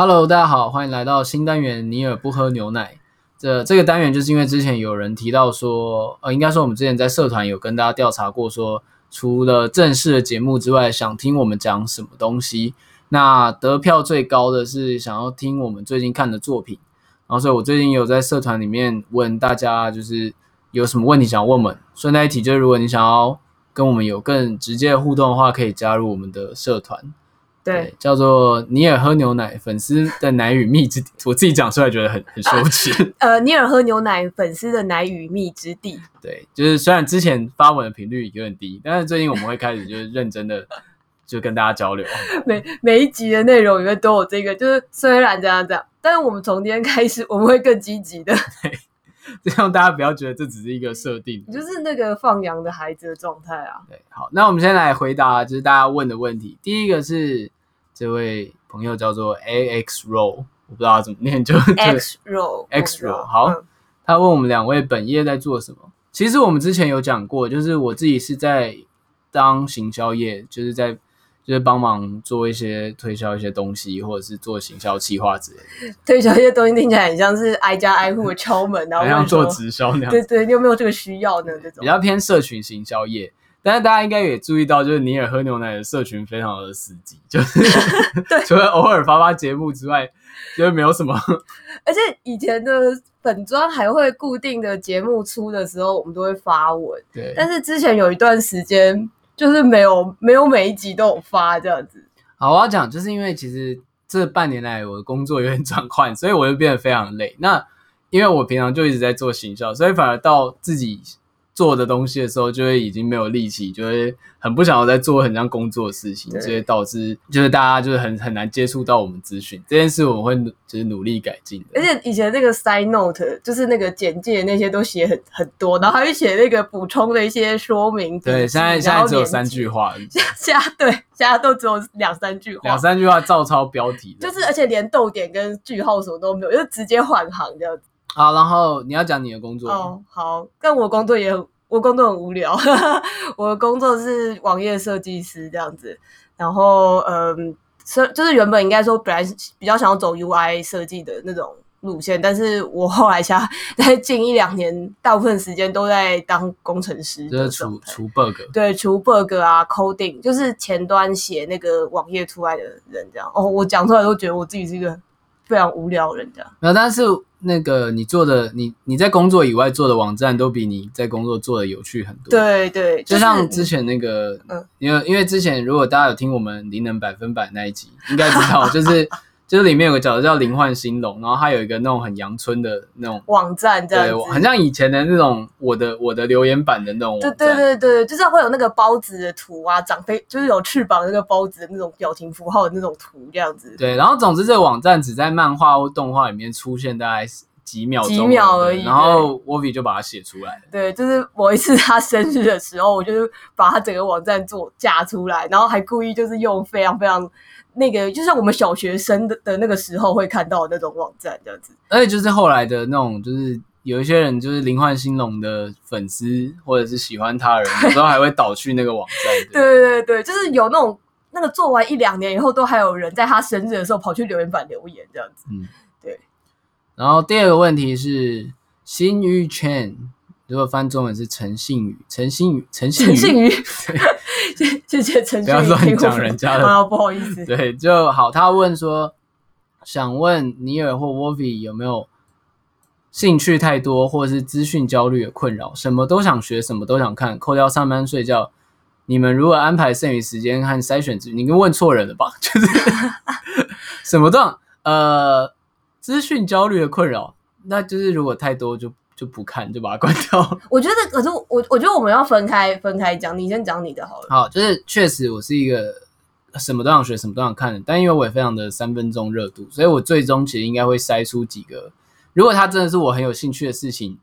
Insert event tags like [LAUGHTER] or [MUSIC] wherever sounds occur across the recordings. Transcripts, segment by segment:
Hello，大家好，欢迎来到新单元。尼尔不喝牛奶。这这个单元就是因为之前有人提到说，呃，应该说我们之前在社团有跟大家调查过说，除了正式的节目之外，想听我们讲什么东西。那得票最高的是想要听我们最近看的作品。然后，所以我最近有在社团里面问大家，就是有什么问题想问我们。顺带一提，就是如果你想要跟我们有更直接的互动的话，可以加入我们的社团。对，叫做尼尔喝牛奶粉丝的奶与蜜之地，我自己讲出来觉得很很羞耻。[LAUGHS] 呃，尼尔喝牛奶粉丝的奶与蜜之地。对，就是虽然之前发文的频率有点低，但是最近我们会开始就是认真的就跟大家交流。[LAUGHS] 每每一集的内容里面都有这个，就是虽然这样这样，但是我们从今天开始我们会更积极的。对，这样大家不要觉得这只是一个设定，[LAUGHS] 就是那个放羊的孩子的状态啊。对，好，那我们先来回答就是大家问的问题。第一个是。这位朋友叫做 A X Roll，我不知道他怎么念，就 [LAUGHS] X Roll X Roll。好，嗯、他问我们两位本业在做什么？其实我们之前有讲过，就是我自己是在当行销业，就是在就是帮忙做一些推销一些东西，或者是做行销企划之类的。推销一些东西听起来很像是挨家挨户的敲门，然后像做直销那样。对对，你有没有这个需要呢？这种比较偏社群行销业。但是大家应该也注意到，就是尼尔喝牛奶的社群非常的死寂，[LAUGHS] 就是对 [LAUGHS] 除了偶尔发发节目之外，[LAUGHS] 就是没有什么。而且以前的粉专还会固定的节目出的时候，我们都会发文。对。但是之前有一段时间，就是没有没有每一集都有发这样子。好，我要讲，就是因为其实这半年来我的工作有点转换，所以我就变得非常累。那因为我平常就一直在做行销，所以反而到自己。做的东西的时候，就会已经没有力气，就会很不想要再做很像工作的事情，所以导致就是大家就是很很难接触到我们资讯这件事，我们会就是努力改进的。而且以前那个 side note 就是那个简介那些都写很很多，然后还会写那个补充的一些说明。对，现在现在只有三句话，[LAUGHS] 现在对现在都只有两三句话，两三句话照抄标题，就是而且连逗点跟句号什么都没有，就直接换行这样子。好，然后你要讲你的工作哦。好，但我工作也很，我工作很无聊。[LAUGHS] 我的工作是网页设计师这样子，然后嗯，设就是原本应该说本来比较想要走 UI 设计的那种路线，但是我后来想在近一两年，大部分时间都在当工程师，就是除除 bug，对，除 bug 啊，coding，就是前端写那个网页出来的人这样。哦，我讲出来都觉得我自己是一个非常无聊人这样。没有，但是。那个你做的，你你在工作以外做的网站，都比你在工作做的有趣很多。对对，就像之前那个，嗯，因为因为之前如果大家有听我们灵能百分百那一集，应该知道，[LAUGHS] 就是。就是里面有个角色叫灵幻兴隆，然后他有一个那种很阳春的那种网站，这样对，很像以前的那种我的我的留言板的那种。对对对对，就是会有那个包子的图啊，长飞就是有翅膀的那个包子的那种表情符号的那种图这样子。对，然后总之这个网站只在漫画或动画里面出现大概几秒钟，几秒而已。然后 Wovi 就把它写出来。对，就是某一次他生日的时候，我就是把他整个网站做架出来，然后还故意就是用非常非常。那个就像我们小学生的的那个时候会看到的那种网站这样子，而且就是后来的那种，就是有一些人就是林幻兴隆的粉丝，或者是喜欢他的人，有时候还会导去那个网站。[LAUGHS] 对对对对，就是有那种那个做完一两年以后，都还有人在他生日的时候跑去留言板留言这样子。嗯，对。然后第二个问题是新宇 Chen，如果翻中文是陈信宇，陈信宇，陈信宇。[LAUGHS] 谢谢陈，不要乱讲人家的，啊，不好意思。对，就好。他问说，想问尼尔或 Wovi 有没有兴趣太多，或者是资讯焦虑的困扰？什么都想学，什么都想看，扣掉上班睡觉，你们如何安排剩余时间和筛选？你跟问错人了吧？[LAUGHS] 就是什么都呃，资讯焦虑的困扰，那就是如果太多就。就不看，就把它关掉。[LAUGHS] 我觉得，可是我我觉得我们要分开分开讲。你先讲你的好了。好，就是确实我是一个什么都想学、什么都想看的，但因为我也非常的三分钟热度，所以我最终其实应该会筛出几个。如果它真的是我很有兴趣的事情，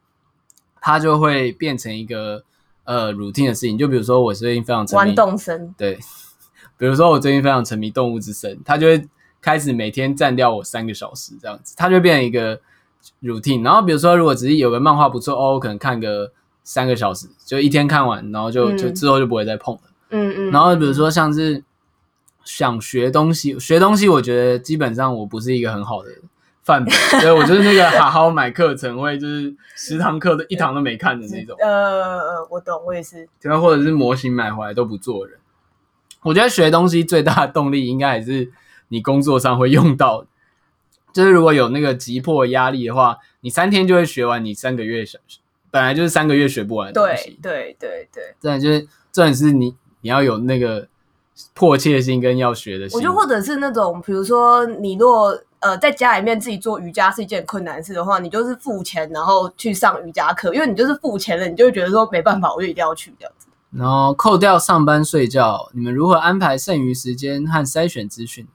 它就会变成一个呃 routine 的事情。就比如说我最近非常沉迷玩动森，对，[LAUGHS] 比如说我最近非常沉迷动物之森，它就会开始每天占掉我三个小时这样子，它就变成一个。routine，然后比如说，如果只是有个漫画不错哦，我可能看个三个小时，就一天看完，然后就就之后就不会再碰了。嗯嗯。然后比如说像是想学东西，学东西，我觉得基本上我不是一个很好的范本，所以我就是那个 [LAUGHS] 好好买课程，会就是十堂课都一堂都没看的那种。呃，我懂，我也是。然后，或者是模型买回来都不做人。我觉得学东西最大的动力应该还是你工作上会用到，就是如果有那个急迫压力的话，你三天就会学完，你三个月想本来就是三个月学不完的东西。对对对对，真的就是重点是你你要有那个迫切性跟要学的心。我觉得或者是那种，比如说你若呃在家里面自己做瑜伽是一件困难事的话，你就是付钱然后去上瑜伽课，因为你就是付钱了，你就会觉得说没办法，我就一定要去这样子。然后扣掉上班睡觉，你们如何安排剩余时间和筛选资讯？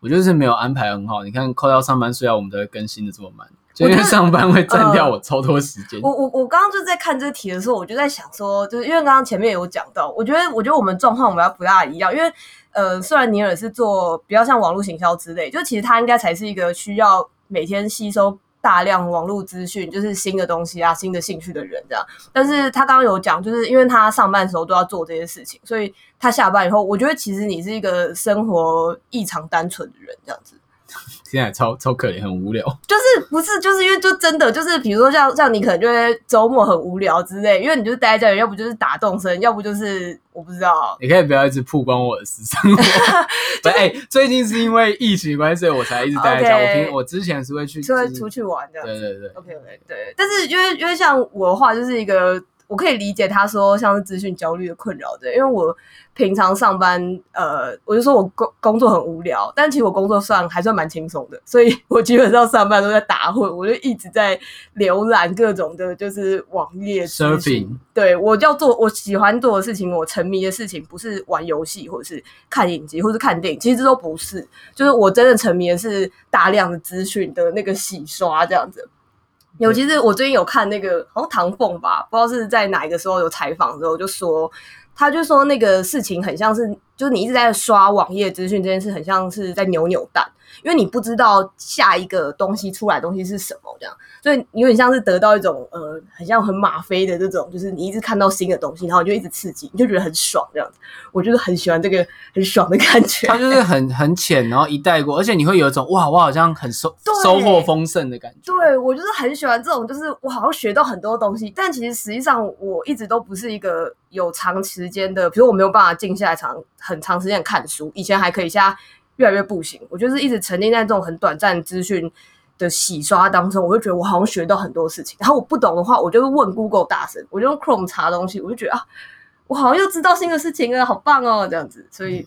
我就是没有安排很好。你看，扣掉上班睡觉，我们都会更新的这么慢，就因为上班会占掉我超多时间。呃、我我我刚刚就在看这个题的时候，我就在想说，就是因为刚刚前面有讲到，我觉得我觉得我们状况我们要不大一样，因为呃，虽然尼尔是做比较像网络行销之类，就其实他应该才是一个需要每天吸收。大量网络资讯就是新的东西啊，新的兴趣的人这样。但是他刚刚有讲，就是因为他上班的时候都要做这些事情，所以他下班以后，我觉得其实你是一个生活异常单纯的人这样子。现在超超可怜，很无聊。[LAUGHS] 就是不是就是因为就真的就是，比如说像像你可能就会周末很无聊之类，因为你就待在家里，要不就是打动身，要不就是我不知道。你可以不要一直曝光我的私生活。[LAUGHS] [LAUGHS] 哎、欸，最近是因为疫情关系，我才一直待在家。Okay, 我平我之前是会去，是会出去玩的。对对对。OK OK 对。但是因为因为像我的话，就是一个。我可以理解他说像是资讯焦虑的困扰的，因为我平常上班，呃，我就说我工工作很无聊，但其实我工作上还算蛮轻松的，所以 [LAUGHS] 我基本上上班都在打混，我就一直在浏览各种的，就是网页 surfing。对，我要做我喜欢做的事情，我沉迷的事情，不是玩游戏，或者是看影集，或是看电影，其实这都不是，就是我真的沉迷的是大量的资讯的那个洗刷这样子。尤其是我最近有看那个，好像唐凤吧，不知道是在哪一个时候有采访的时候，就说，他就说那个事情很像是，就是你一直在刷网页资讯这件事，很像是在扭扭蛋。因为你不知道下一个东西出来的东西是什么，这样，所以有点像是得到一种呃，很像很吗啡的这种，就是你一直看到新的东西，然后你就一直刺激，你就觉得很爽，这样子。我就是很喜欢这个很爽的感觉。它就是很很浅，然后一带过，而且你会有一种哇，我好像很收收获丰盛的感觉。对，我就是很喜欢这种，就是我好像学到很多东西，但其实实际上我一直都不是一个有长时间的，比如我没有办法静下来长很长时间看书，以前还可以，现在。越来越不行，我就是一直沉浸在这种很短暂资讯的洗刷当中，我就觉得我好像学到很多事情。然后我不懂的话，我就问 Google 大神，我就用 Chrome 查东西，我就觉得啊，我好像又知道新的事情了，好棒哦，这样子。所以，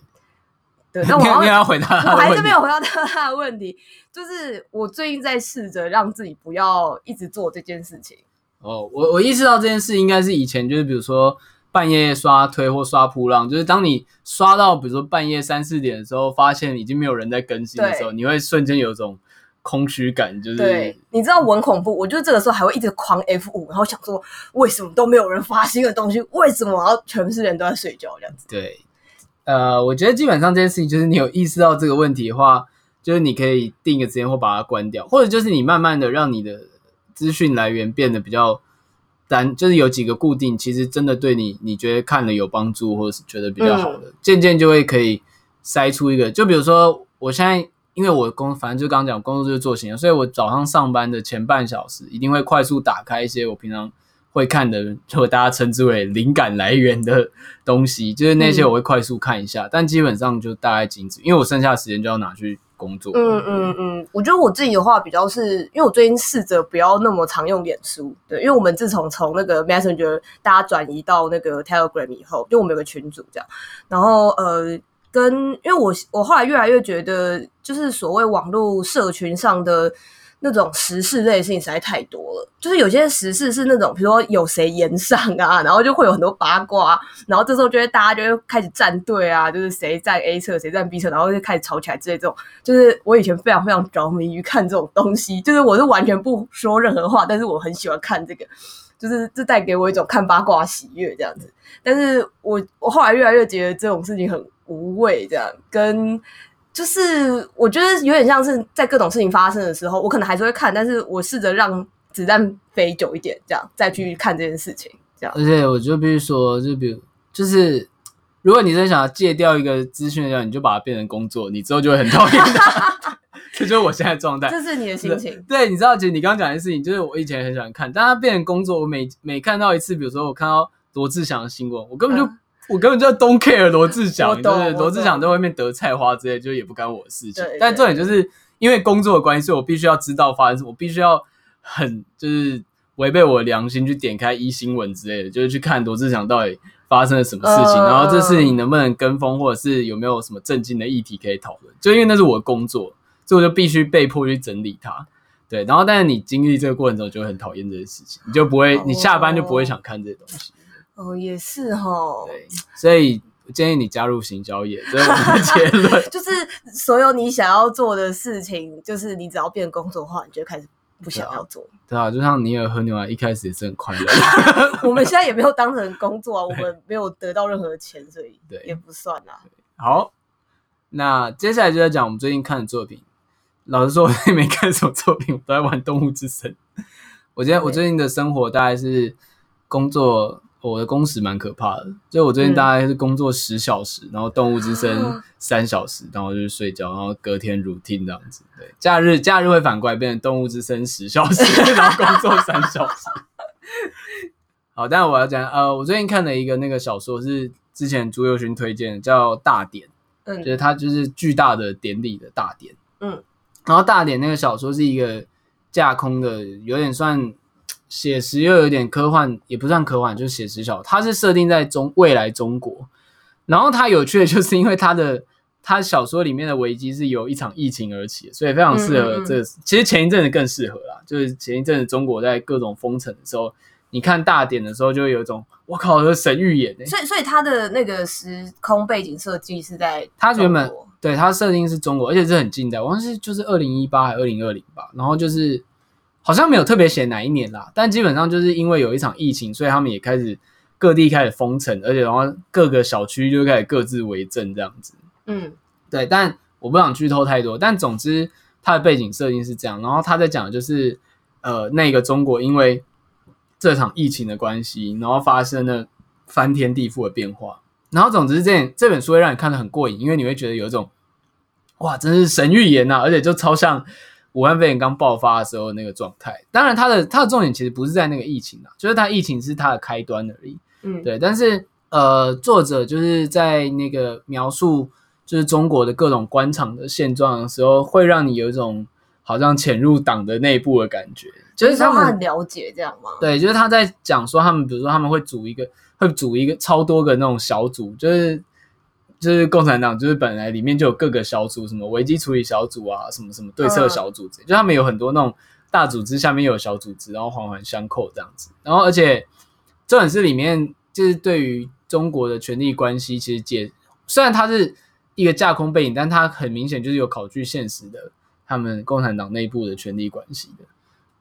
对，那我要，要回答，我还是没有回答他的问题。就是我最近在试着让自己不要一直做这件事情。哦，我我意识到这件事应该是以前就是比如说。半夜刷推或刷铺浪，就是当你刷到比如说半夜三四点的时候，发现已经没有人在更新的时候，你会瞬间有一种空虚感。就是对，你知道我很恐怖，我就这个时候还会一直狂 F 五，然后想说为什么都没有人发新的东西？为什么要全世界人都在睡觉这样子？对，呃，我觉得基本上这件事情就是你有意识到这个问题的话，就是你可以定一个时间或把它关掉，或者就是你慢慢的让你的资讯来源变得比较。但就是有几个固定，其实真的对你，你觉得看了有帮助，或者是觉得比较好的，渐、嗯、渐就会可以筛出一个。就比如说，我现在因为我工，反正就刚刚讲工作就是做型，所以我早上上班的前半小时一定会快速打开一些我平常会看的，就大家称之为灵感来源的东西，就是那些我会快速看一下，嗯、但基本上就大概仅止，因为我剩下的时间就要拿去。工作，嗯嗯嗯，我觉得我自己的话比较是，因为我最近试着不要那么常用脸书，对，因为我们自从从那个 Messenger 大家转移到那个 Telegram 以后，就我们有个群组这样，然后呃，跟因为我我后来越来越觉得，就是所谓网络社群上的。那种时事类的事情实在太多了，就是有些时事是那种，比如说有谁炎上啊，然后就会有很多八卦，然后这时候就会大家就会开始站队啊，就是谁站 A 侧，谁站 B 侧，然后就开始吵起来之类这种。就是我以前非常非常着迷于看这种东西，就是我是完全不说任何话，但是我很喜欢看这个，就是这带给我一种看八卦喜悦这样子。但是我我后来越来越觉得这种事情很无味，这样跟。就是我觉得有点像是在各种事情发生的时候，我可能还是会看，但是我试着让子弹飞久一点，这样再去看这件事情。这样，而且我就必须说，就比如就是如果你真想要戒掉一个资讯的话，你就把它变成工作，你之后就会很讨厌它。[LAUGHS] 这就是我现在状态，这是你的心情。对，你知道，其实你刚刚讲的事情，就是我以前很喜欢看，但它变成工作，我每每看到一次，比如说我看到罗志祥的新闻，我根本就、嗯、我根本就 don't care 罗志祥，就是罗志祥在外面得菜花之类，就也不干我的事情。但重点就是因为工作的关系，所以我必须要知道发生什么，我必须要很就是违背我的良心去点开一新闻之类的，就是去看罗志祥到底发生了什么事情，呃、然后这事情能不能跟风，或者是有没有什么震惊的议题可以讨论，就因为那是我的工作。所以我就必须被迫去整理它，对，然后但是你经历这个过程中就会很讨厌这些事情，你就不会，你下班就不会想看这些东西。哦，也是哈。对，所以我建议你加入行销业，这是我的结论。[LAUGHS] 就是所有你想要做的事情，就是你只要变工作的话，你就开始不想要做。对啊，就像尼尔和牛奶一开始也是很快乐。[LAUGHS] 我们现在也没有当成工作啊，我们没有得到任何钱，所以对也不算啊。好，那接下来就在讲我们最近看的作品。老实说，我也没看什么作品，我都在玩《动物之森》。我今天我最近的生活大概是工作，我的工时蛮可怕的。就我最近大概是工作十小时，嗯、然后《动物之森》三小时，然后就是睡觉，然后隔天 routine 这样子。对，假日假日会反过来变成《动物之森》十小时，然后工作三小时。[LAUGHS] 好，但是我要讲，呃，我最近看了一个那个小说，是之前朱宥勋推荐的，叫《大典》，嗯，就是它就是巨大的典礼的大典，嗯。然后大典那个小说是一个架空的，有点算写实又有点科幻，也不算科幻，就是写实小说。它是设定在中未来中国，然后它有趣的就是因为它的它小说里面的危机是由一场疫情而起，所以非常适合这。其实前一阵子更适合啦，就是前一阵子中国在各种封城的时候，你看大典的时候就会有一种我靠，这神预言欸。所以所以它的那个时空背景设计是在它原本。对，它设定是中国，而且是很近代，我像是就是二零一八还是二零二零吧。然后就是好像没有特别写哪一年啦，但基本上就是因为有一场疫情，所以他们也开始各地开始封城，而且然后各个小区就开始各自为政这样子。嗯，对，但我不想剧透太多。但总之，它的背景设定是这样。然后他在讲的就是呃，那个中国因为这场疫情的关系，然后发生了翻天地覆的变化。然后，总之，这这本书会让你看得很过瘾，因为你会觉得有一种，哇，真是神预言呐、啊！而且就超像武汉肺炎刚爆发的时候那个状态。当然，它的它的重点其实不是在那个疫情啊，就是它疫情是它的开端而已。嗯，对。但是，呃，作者就是在那个描述就是中国的各种官场的现状的时候，会让你有一种好像潜入党的内部的感觉。就是他们很了解这样吗？对，就是他在讲说他们，比如说他们会组一个。会组一个超多个那种小组，就是就是共产党，就是本来里面就有各个小组，什么危机处理小组啊，什么什么对策小组，就他们有很多那种大组织下面又有小组织，然后环环相扣这样子。然后而且这本书里面就是对于中国的权力关系，其实解虽然它是一个架空背景，但它很明显就是有考据现实的，他们共产党内部的权力关系的。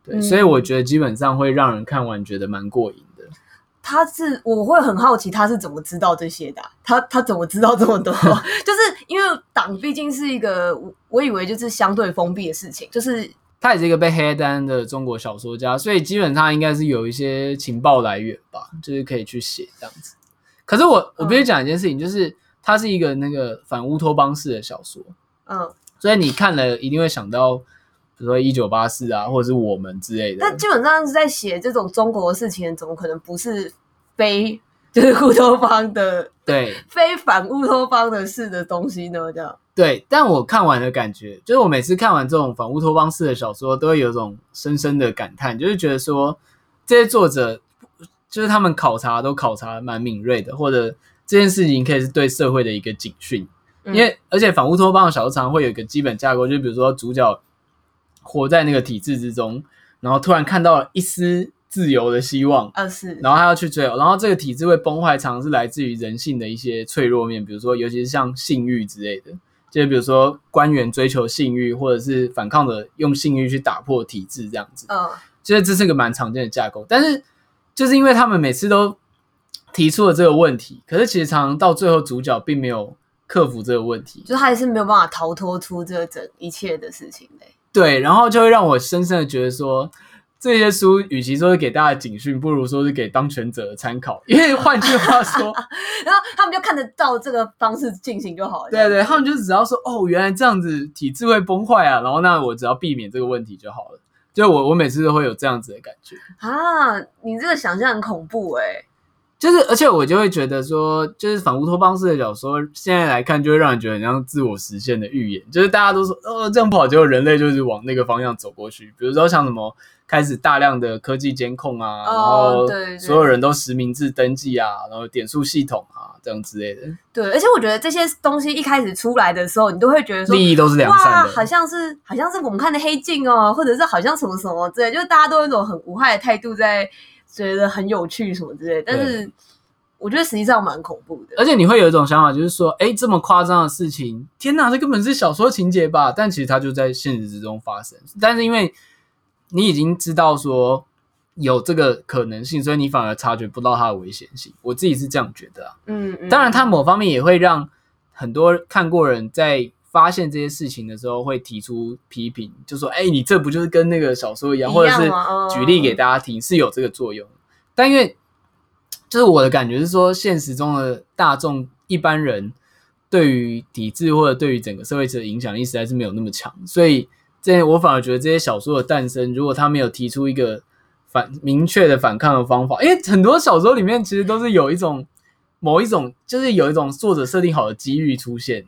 对，所以我觉得基本上会让人看完觉得蛮过瘾。他是我会很好奇他是怎么知道这些的，啊，他他怎么知道这么多？[LAUGHS] 就是因为党毕竟是一个，我以为就是相对封闭的事情，就是他也是一个被黑单的中国小说家，所以基本上应该是有一些情报来源吧，就是可以去写这样子。可是我我必须讲一件事情，就是它是一个那个反乌托邦式的小说，嗯，所以你看了一定会想到。比如说一九八四啊，或者是我们之类的。但基本上是在写这种中国的事情，怎么可能不是非就是乌托邦的？对，[LAUGHS] 非反乌托邦的事的东西呢？这样。对，但我看完的感觉，就是我每次看完这种反乌托邦式的小说，都会有一种深深的感叹，就是觉得说这些作者，就是他们考察都考察蛮敏锐的，或者这件事情可以是对社会的一个警讯。嗯、因为而且反乌托邦的小说常常会有一个基本架构，就比如说主角。活在那个体制之中，然后突然看到了一丝自由的希望，啊是，然后他要去追，然后这个体制会崩坏，常常是来自于人性的一些脆弱面，比如说，尤其是像性欲之类的，就比如说官员追求性欲，或者是反抗的用性欲去打破体制这样子，嗯，其实这是个蛮常见的架构，但是就是因为他们每次都提出了这个问题，可是其实常常到最后主角并没有克服这个问题，就他还是没有办法逃脱出这整一切的事情嘞。对，然后就会让我深深的觉得说，这些书与其说是给大家警讯，不如说是给当权者的参考。因为换句话说，[LAUGHS] 然后他们就看得到这个方式进行就好了。对对，他们就只要说哦，原来这样子体制会崩坏啊，然后那我只要避免这个问题就好了。就我我每次都会有这样子的感觉啊，你这个想象很恐怖哎、欸。就是，而且我就会觉得说，就是反乌托邦式的小说，现在来看就会让人觉得很像自我实现的预言。就是大家都说，哦，这样不好，结果人类就是往那个方向走过去。比如说像什么开始大量的科技监控啊，然后所有人都实名制登记啊，然后点数系统啊，这样之类的。对，而且我觉得这些东西一开始出来的时候，你都会觉得说，利益都是良善的，好像是好像是我们看的黑镜哦，或者是好像什么什么之类，就是大家都有一种很无害的态度在。觉得很有趣什么之类，但是我觉得实际上蛮恐怖的。而且你会有一种想法，就是说，哎、欸，这么夸张的事情，天哪，这根本是小说情节吧？但其实它就在现实之中发生。但是因为你已经知道说有这个可能性，所以你反而察觉不到它的危险性。我自己是这样觉得啊。嗯嗯。当然，它某方面也会让很多看过人在发现这些事情的时候会提出批评，就说：“哎、欸，你这不就是跟那个小说一样？”或者是举例给大家听，是有这个作用。但因为就是我的感觉是说，现实中的大众一般人对于抵制或者对于整个社会的影响力实在是没有那么强，所以这我反而觉得这些小说的诞生，如果他没有提出一个反明确的反抗的方法，因为很多小说里面其实都是有一种某一种，就是有一种作者设定好的机遇出现。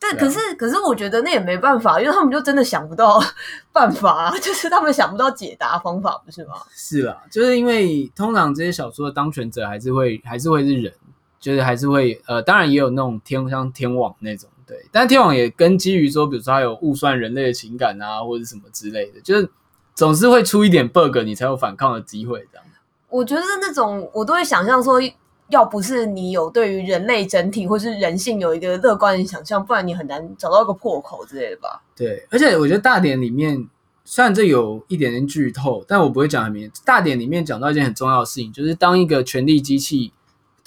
对，可是可是我觉得那也没办法，因为他们就真的想不到 [LAUGHS] 办法啊，[LAUGHS] 就是他们想不到解答方法，不是吗？是啦，就是因为通常这些小说的当权者还是会还是会是人，就是还是会呃，当然也有那种天像天网那种，对，但天网也跟基于说，比如说他有误算人类的情感啊，或者什么之类的，就是总是会出一点 bug，你才有反抗的机会，这样。我觉得那种我都会想象说。要不是你有对于人类整体或是人性有一个乐观的想象，不然你很难找到一个破口之类的吧？对，而且我觉得大典里面虽然这有一点点剧透，但我不会讲很明。大典里面讲到一件很重要的事情，就是当一个权力机器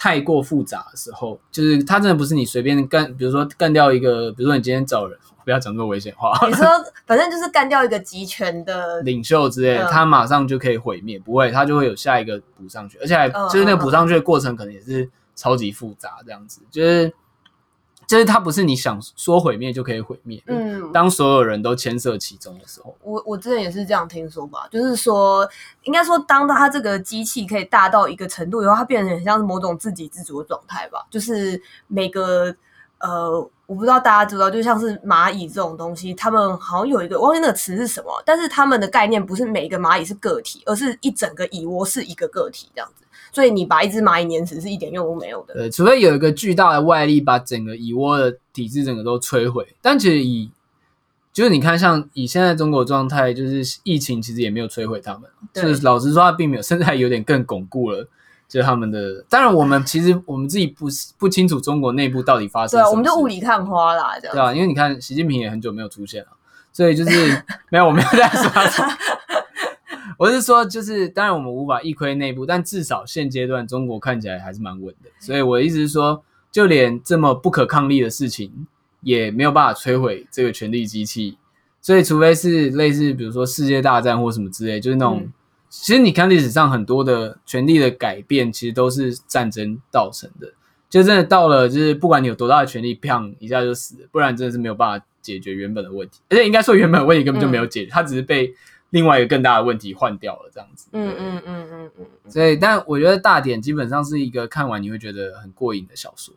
太过复杂的时候，就是它真的不是你随便干，比如说干掉一个，比如说你今天找人。不要讲这么危险话。你说，反正就是干掉一个集权的 [LAUGHS] 领袖之类的，他马上就可以毁灭，不会，他就会有下一个补上去，而且还就是那个补上去的过程可能也是超级复杂，这样子，就是就是它不是你想说毁灭就可以毁灭。嗯，当所有人都牵涉其中的时候，我我之前也是这样听说吧，就是说，应该说，当它这个机器可以大到一个程度以后，它变成很像是某种自给自足的状态吧，就是每个。呃，我不知道大家知道，就像是蚂蚁这种东西，他们好像有一个，我忘记那个词是什么，但是他们的概念不是每一个蚂蚁是个体，而是一整个蚁窝是一个个体这样子。所以你把一只蚂蚁碾死是一点用都没有的。对，除非有一个巨大的外力把整个蚁窝的体制整个都摧毁。但其实以就是你看，像以现在中国状态，就是疫情其实也没有摧毁他们，就是老实说，它并没有，甚至还有点更巩固了。就他们的，当然我们其实我们自己不不清楚中国内部到底发生什么。对，我们就雾里看花啦，这样。对啊，因为你看习近平也很久没有出现了，所以就是 [LAUGHS] 没有，我没有在说。我是说，就是当然我们无法一窥内部，但至少现阶段中国看起来还是蛮稳的。所以我的意思是说，就连这么不可抗力的事情，也没有办法摧毁这个权力机器。所以除非是类似比如说世界大战或什么之类，就是那种。嗯其实你看历史上很多的权力的改变，其实都是战争造成的。就真的到了，就是不管你有多大的权力，砰一下就死了，不然真的是没有办法解决原本的问题。而且应该说原本的问题根本就没有解决，嗯、它只是被另外一个更大的问题换掉了这样子。嗯嗯嗯嗯嗯。所以，但我觉得大典基本上是一个看完你会觉得很过瘾的小说。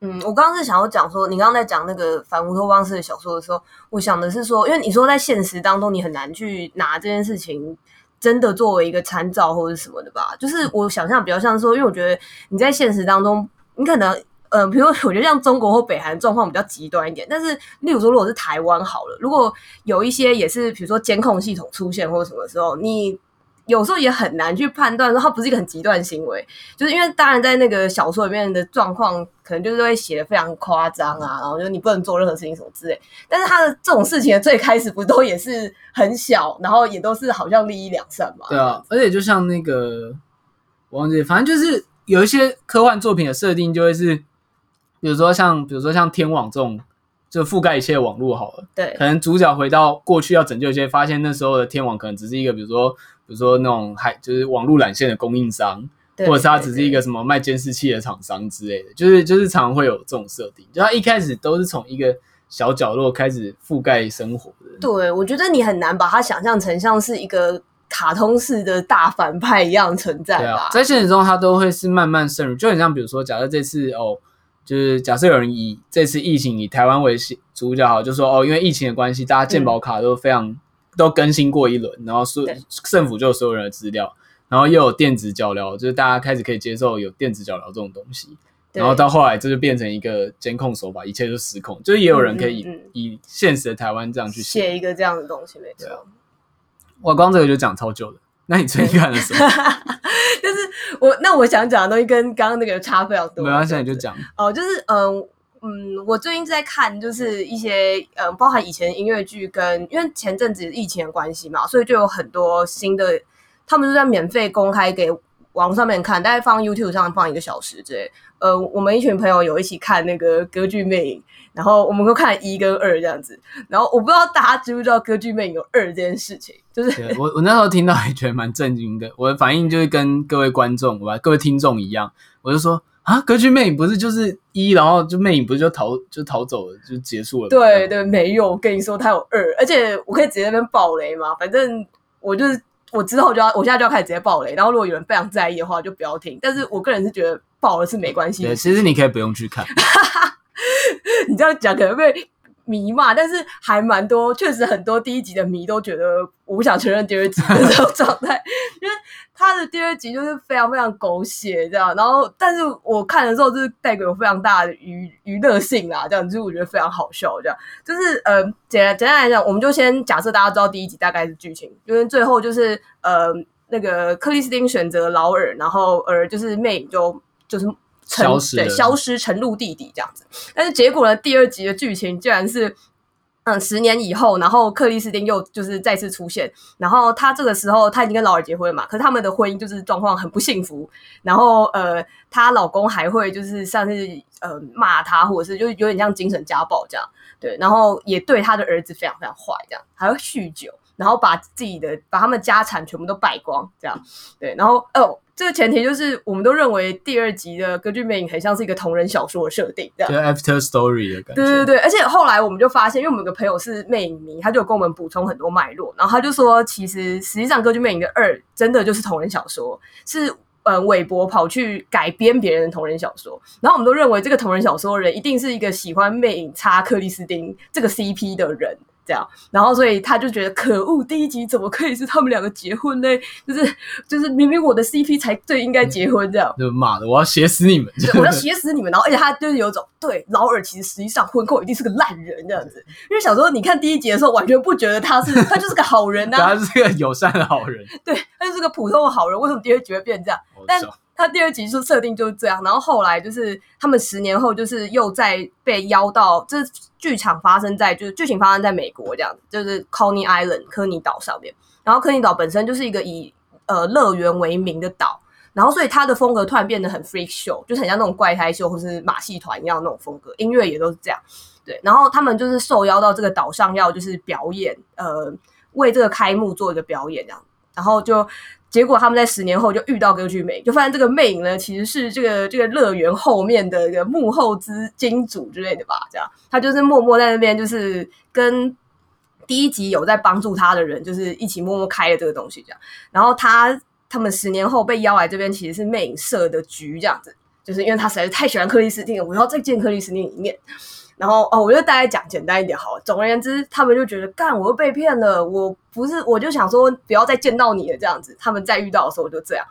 嗯，我刚刚是想要讲说，你刚刚在讲那个反乌托邦式的小说的时候，我想的是说，因为你说在现实当中你很难去拿这件事情。真的作为一个参照或者什么的吧，就是我想象比较像是说，因为我觉得你在现实当中，你可能，呃，比如我觉得像中国或北韩状况比较极端一点，但是例如说如果是台湾好了，如果有一些也是比如说监控系统出现或者什么时候，你。有时候也很难去判断说它不是一个很极端行为，就是因为当然在那个小说里面的状况，可能就是会写的非常夸张啊，然后就是你不能做任何事情什么之类。但是他的这种事情的最开始不都也是很小，然后也都是好像利益两善嘛？对啊，而且就像那个我忘记，反正就是有一些科幻作品的设定就会是，比如说像比如说像天网这种。就覆盖一切网络好了，对，可能主角回到过去要拯救一些，发现那时候的天网可能只是一个，比如说，比比如说那种还就是网络缆线的供应商，或者是他只是一个什么卖监视器的厂商之类的，就是就是常常会有这种设定，就他一开始都是从一个小角落开始覆盖生活的。对，我觉得你很难把它想象成像是一个卡通式的大反派一样存在吧？啊，在现实中，它都会是慢慢渗入，就很像比如说，假设这次哦，就是假设有人以这次疫情以台湾为主角，好，就说哦，因为疫情的关系，大家健保卡都非常。嗯都更新过一轮，然后所政府就有所有人的资料，然后又有电子脚镣，就是大家开始可以接受有电子脚镣这种东西，然后到后来这就变成一个监控手法，一切都失控，就是也有人可以以，嗯嗯嗯以现实的台湾这样去写一个这样的东西，没错。我光这个就讲超久了，那你最近看了什么？[LAUGHS] 就 [LAUGHS] 是我那我想讲的东西跟刚刚那个差非常多，没关系，你就讲哦，就是嗯。嗯，我最近在看，就是一些嗯，包含以前音乐剧跟，因为前阵子疫情的关系嘛，所以就有很多新的，他们就在免费公开给网上面看，大概放 YouTube 上放一个小时之类。呃，我们一群朋友有一起看那个《歌剧魅影》，然后我们都看一跟二这样子。然后我不知道大家知不知道《歌剧魅影》有二这件事情，就是我我那时候听到也觉得蛮震惊的，我的反应就是跟各位观众吧，各位听众一样，我就说。啊，歌剧魅影不是就是一，然后就魅影不是就逃就逃走了，就结束了。对对，没有。我跟你说，它有二，而且我可以直接在那边爆雷嘛。反正我就是我之后就要，我现在就要开始直接爆雷。然后如果有人非常在意的话，就不要听。但是我个人是觉得爆了是没关系。对，其实你可以不用去看。[LAUGHS] 你这样讲可能会。迷嘛，但是还蛮多，确实很多第一集的迷都觉得我不想承认第二集的这种状态，因为他的第二集就是非常非常狗血这样，然后但是我看的时候就是带给我非常大的娱娱乐性啦，这样就是我觉得非常好笑，这样就是呃简简单来讲，我们就先假设大家知道第一集大概是剧情，因为最后就是呃那个克里斯汀选择劳尔，然后而就是魅影就就是。消失对，消失沉入地底这样子，但是结果呢？第二集的剧情竟然是，嗯，十年以后，然后克里斯汀又就是再次出现，然后他这个时候他已经跟劳尔结婚了嘛，可是他们的婚姻就是状况很不幸福，然后呃，她老公还会就是像是呃骂她，或者是就是有点像精神家暴这样，对，然后也对他的儿子非常非常坏，这样还会酗酒，然后把自己的把他们家产全部都败光，这样，对，然后哦。呃这个前提就是，我们都认为第二集的《歌剧魅影》很像是一个同人小说的设定，这样。就 After Story 的感觉。对对对，而且后来我们就发现，因为我们有个朋友是魅影迷，他就跟我们补充很多脉络，然后他就说，其实实际上《歌剧魅影》的二真的就是同人小说，是呃韦伯跑去改编别人的同人小说，然后我们都认为这个同人小说的人一定是一个喜欢魅影插克里斯汀这个 CP 的人。这样，然后所以他就觉得可恶，第一集怎么可以是他们两个结婚呢？就是就是明明我的 CP 才最应该结婚这样。就妈的，我要写死你们！我要写死你们！然后而且他就是有种对劳尔其实实际上婚后一定是个烂人这样子，因为小时候你看第一集的时候完全不觉得他是他就是个好人呐、啊，[LAUGHS] 他是个友善的好人，对，他就是个普通的好人，为什么第二集会变这样？但他第二集就设定就是这样，然后后来就是他们十年后就是又再被邀到，这剧场发生在就是剧情发生在美国这样子，就是 Coney Island 科尼岛上面。然后科尼岛本身就是一个以呃乐园为名的岛，然后所以它的风格突然变得很 freak show，就是很像那种怪胎秀或是马戏团一样那种风格，音乐也都是这样。对，然后他们就是受邀到这个岛上要就是表演，呃，为这个开幕做一个表演这样，然后就。结果他们在十年后就遇到歌剧魅影，就发现这个魅影呢其实是这个这个乐园后面的一个幕后资金主之类的吧，这样他就是默默在那边，就是跟第一集有在帮助他的人，就是一起默默开了这个东西，这样。然后他他们十年后被邀来这边，其实是魅影设的局，这样子，就是因为他实在是太喜欢克里斯汀了，我要再见克里斯汀一面。然后哦，我就大概讲简单一点好了。总而言之，他们就觉得干，我又被骗了。我不是，我就想说不要再见到你了这样子。他们再遇到的时候就这样。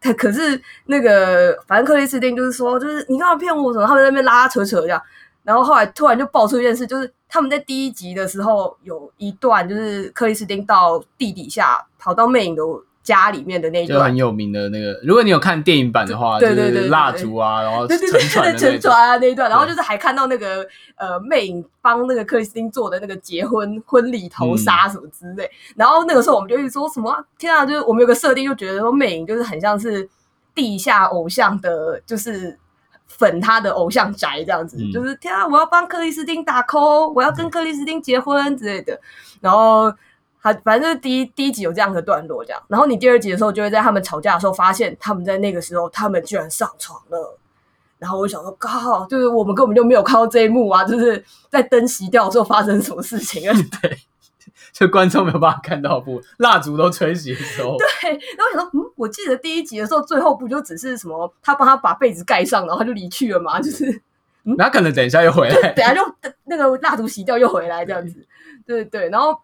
可可是那个，反正克里斯汀就是说，就是你干嘛骗我什么？他们在那边拉拉扯扯这样。然后后来突然就爆出一件事，就是他们在第一集的时候有一段，就是克里斯汀到地底下跑到魅影的。家里面的那段就很有名的那个，如果你有看电影版的话，对对对，蜡烛啊，然后沉船的沉船啊那一段，然后就是还看到那个呃魅影帮那个克里斯汀做的那个结婚婚礼头纱什么之类，然后那个时候我们就一直说什么天啊，就是我们有个设定就觉得说魅影就是很像是地下偶像的，就是粉他的偶像宅这样子，就是天啊，我要帮克里斯汀打 call，我要跟克里斯汀结婚之类的，然后。他反正就是第一第一集有这样的段落，这样。然后你第二集的时候，就会在他们吵架的时候，发现他们在那个时候，他们居然上床了。然后我就想说，靠，就是我们根本就没有看到这一幕啊！就是在灯熄掉的时候发生什么事情啊？[LAUGHS] 对，就观众没有办法看到不，蜡烛都吹熄的时候。对，然后我想说，嗯，我记得第一集的时候，最后不就只是什么，他帮他把被子盖上，然后他就离去了嘛？就是，嗯，那可能等一下又回来，等下就那个蜡烛熄掉又回来这样子。对对，然后。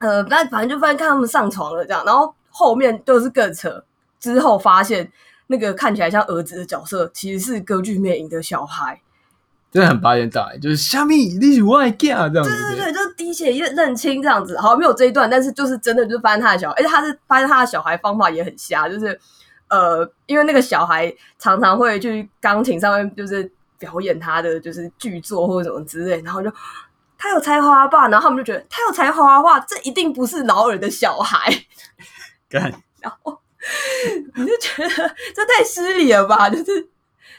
呃，但反正就发现看他们上床了这样，然后后面就是更扯。之后发现那个看起来像儿子的角色，其实是歌剧魅影的小孩，真的很八点档，就是虾米你是外嫁这样子。对对对，就是滴血认认亲这样子。好，没有这一段，但是就是真的就是发现他的小孩，而且他是发现他的小孩方法也很瞎，就是呃，因为那个小孩常常会去钢琴上面就是表演他的就是剧作或者什么之类，然后就。他有才华吧？然后他们就觉得他有才华的话，这一定不是劳尔的小孩。干，然后你就觉得这太失礼了吧？就是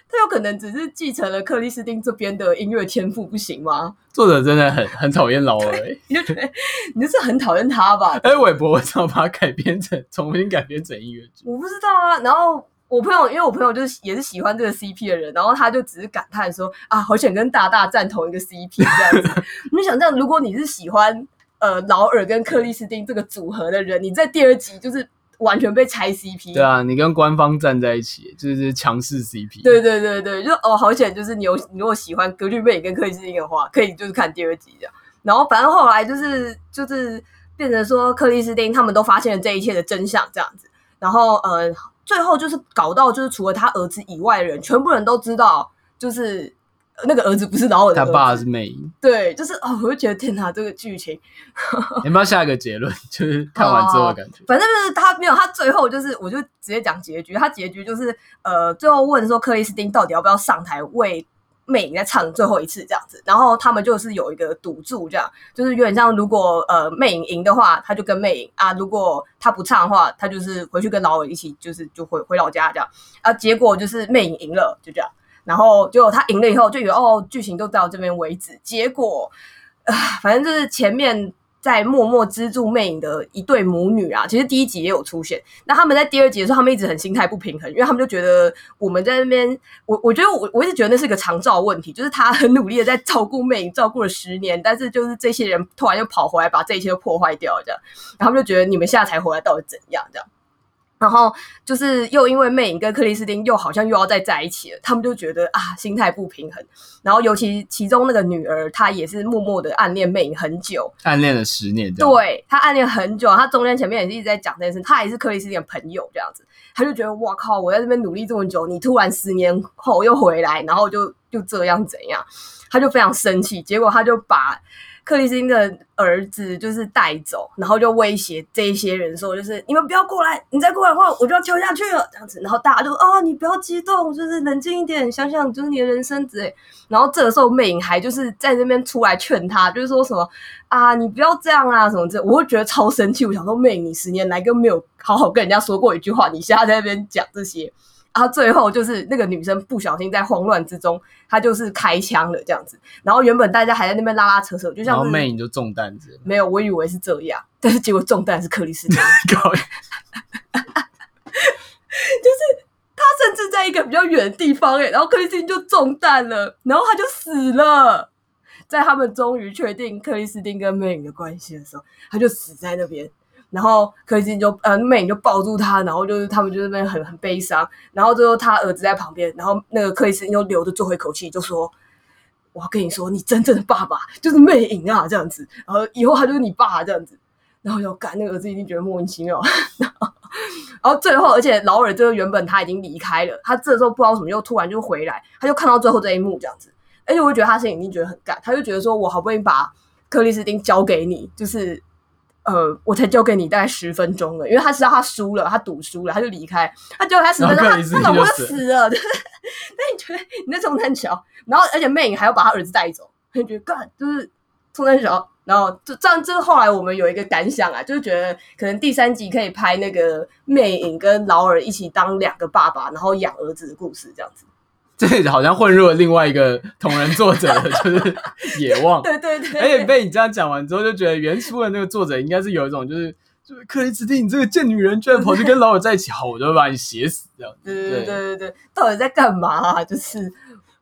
他有可能只是继承了克里斯汀这边的音乐天赋，不行吗？作者真的很很讨厌劳尔，[LAUGHS] 你就觉得你就是很讨厌他吧？哎，韦伯为什么把它改编成重新改编成音乐剧？我不知道啊。然后。我朋友，因为我朋友就是也是喜欢这个 CP 的人，然后他就只是感叹说啊，好想跟大大站同一个 CP 这样子。[LAUGHS] 你想这样，如果你是喜欢呃劳尔跟克里斯汀这个组合的人，你在第二集就是完全被拆 CP。对啊，你跟官方站在一起，就是强势 CP。对对对对，就哦，好险，就是你有你如果喜欢歌剧魅影跟克里斯汀的话，可以就是看第二集这样。然后反正后来就是就是变成说克里斯汀他们都发现了这一切的真相这样子，然后呃。最后就是搞到，就是除了他儿子以外的人，全部人都知道，就是那个儿子不是老尔的，他爸是魅影。对，就是哦，我就觉得天哪，这个剧情，你要不要下一个结论？[LAUGHS] 就是看完之后的感觉。反正就是他没有，他最后就是，我就直接讲结局。他结局就是，呃，最后问说克里斯汀到底要不要上台为。魅影在唱最后一次这样子，然后他们就是有一个赌注，这样就是有点像，如果呃魅影赢的话，他就跟魅影啊；如果他不唱的话，他就是回去跟老二一起，就是就回回老家这样啊。结果就是魅影赢了，就这样。然后结果他赢了以后，就以为哦，剧情都到这边为止。结果啊、反正就是前面。在默默资助魅影的一对母女啊，其实第一集也有出现。那他们在第二集的时候，他们一直很心态不平衡，因为他们就觉得我们在那边，我我觉得我我一直觉得那是个长照问题，就是他很努力的在照顾魅影，照顾了十年，但是就是这些人突然又跑回来，把这一切都破坏掉，这样，然后他们就觉得你们现在才回来，到底怎样这样？然后就是又因为魅影跟克里斯汀又好像又要再在一起了，他们就觉得啊，心态不平衡。然后尤其其中那个女儿，她也是默默的暗恋魅影很久，暗恋了十年。对，她暗恋很久，她中间前面也是一直在讲这件事。她也是克里斯汀的朋友这样子，她就觉得哇靠，我在这边努力这么久，你突然十年后又回来，然后就就这样怎样？她就非常生气，结果她就把。克里斯汀的儿子就是带走，然后就威胁这些人说：“就是你们不要过来，你再过来的话，我就要跳下去了。”这样子，然后大家就啊、你不要激动，就是冷静一点，想想就是你的人生之类。然后这个时候，魅影还就是在那边出来劝他，就是说什么啊，你不要这样啊，什么这，我会觉得超生气。我想说，魅影，你十年来都没有好好跟人家说过一句话，你现在在那边讲这些。然后最后就是那个女生不小心在慌乱之中，她就是开枪了这样子。然后原本大家还在那边拉拉扯扯，就像是魅影就中弹子。没有，我以为是这样，但是结果中弹是克里斯汀。[LAUGHS] [LAUGHS] 就是他甚至在一个比较远的地方诶，然后克里斯汀就中弹了，然后他就死了。在他们终于确定克里斯汀跟魅影的关系的时候，他就死在那边。然后克里斯汀就呃魅影就抱住他，然后就是他们就那边很很悲伤。然后最后他儿子在旁边，然后那个克里斯汀又留着最后一口气，就说：“我要跟你说，你真正的爸爸就是魅影啊，这样子。然后以后他就是你爸这样子。”然后就干那个儿子一定觉得莫名其妙。然后，最后，而且劳尔就是原本他已经离开了，他这时候不知道什么又突然就回来，他就看到最后这一幕这样子。而且我觉得他心里一定觉得很干，他就觉得说：“我好不容易把克里斯汀交给你，就是。”呃，我才交给你大概十分钟了，因为他知道他输了，他赌输了，他就离开。他结果他十分钟，他他老婆就死了。[LAUGHS] 那你觉得你在冲三桥，然后而且魅影还要把他儿子带走，你觉得干就是冲三桥，然后就这样。就是后来我们有一个感想啊，就是觉得可能第三集可以拍那个魅影跟劳尔一起当两个爸爸，然后养儿子的故事这样子。这好像混入了另外一个同人作者的，就是野望。对 [LAUGHS] 对对。而且被你这样讲完之后，就觉得原初的那个作者应该是有一种，就是就是克里斯汀，你这个贱女人，居然跑去跟老友在一起，好，我就会把你写死这样。对对对对对，到底在干嘛啊？就是。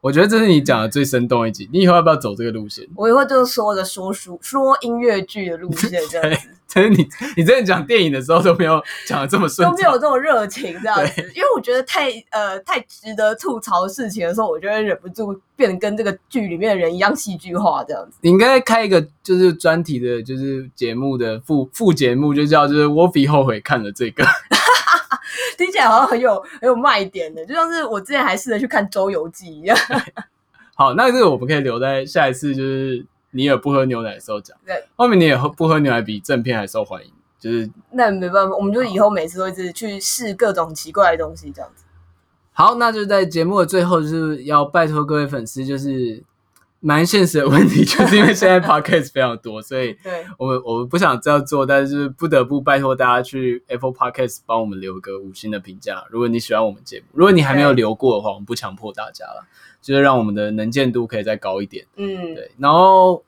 我觉得这是你讲的最生动一集，你以后要不要走这个路线？我以后就是说个说书、说音乐剧的路线这样子。[LAUGHS] 但是你你真的讲电影的时候都没有讲的这么顺，都没有这么热情这样子。因为我觉得太呃太值得吐槽的事情的时候，我就会忍不住变得跟这个剧里面的人一样戏剧化这样子。你应该开一个就是专题的，就是节目的副副节目，就叫就是我比后悔看了这个。[LAUGHS] 听起来好像很有很有卖点的，就像是我之前还试着去看《周游记》一样。[LAUGHS] 好，那这个我们可以留在下一次，就是尼尔不喝牛奶的时候讲。对，后面你也喝不喝牛奶比正片还受欢迎，就是那没办法，我们就以后每次都一直去试各种奇怪的东西，这样子。好，那就在节目的最后，就是要拜托各位粉丝，就是。蛮现实的问题，就是因为现在 [LAUGHS] podcast 非常多，所以 [LAUGHS] 我们我们不想这样做，但是不得不拜托大家去 Apple Podcast 帮我们留个五星的评价。如果你喜欢我们节目，如果你还没有留过的话，我们不强迫大家了，就是让我们的能见度可以再高一点。嗯，对。然后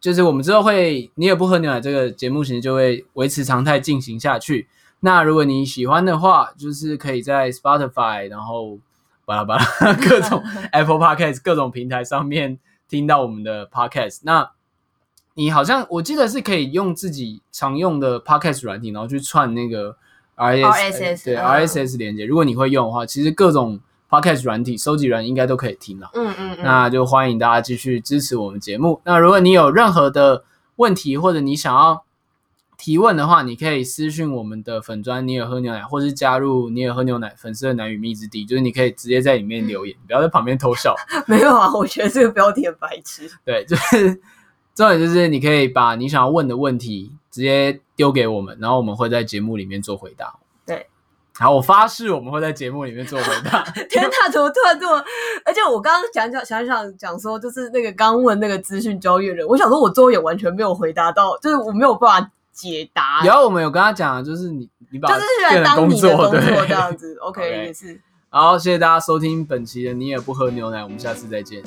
就是我们之后会，你也不喝牛奶这个节目型就会维持常态进行下去。那如果你喜欢的话，就是可以在 Spotify，然后巴拉巴拉 [LAUGHS] 各种 Apple Podcast 各种平台上面。听到我们的 podcast，那你好像我记得是可以用自己常用的 podcast 软体，然后去串那个 RSS 对 RSS 连接。如果你会用的话，其实各种 podcast 软体收集人应该都可以听了。嗯嗯，那就欢迎大家继续支持我们节目。那如果你有任何的问题，或者你想要提问的话，你可以私讯我们的粉砖尼尔喝牛奶，或是加入尼尔喝牛奶粉丝的男与蜜之地，就是你可以直接在里面留言，不要在旁边偷笑。[LAUGHS] 没有啊，我觉得这个标题很白痴。对，就是 [LAUGHS] 重点就是你可以把你想要问的问题直接丢给我们，然后我们会在节目里面做回答。对，好，我发誓我们会在节目里面做回答。[LAUGHS] 天哪，怎么突然这么？而且我刚刚讲讲想想讲说，就是那个刚问那个资讯交易人，我想说我最后也完全没有回答到，就是我没有办法。解答。然后我们有跟他讲，就是你你把就是来当你的工作这样子，OK [LAUGHS] 也是。好，谢谢大家收听本期的你也不喝牛奶，我们下次再见。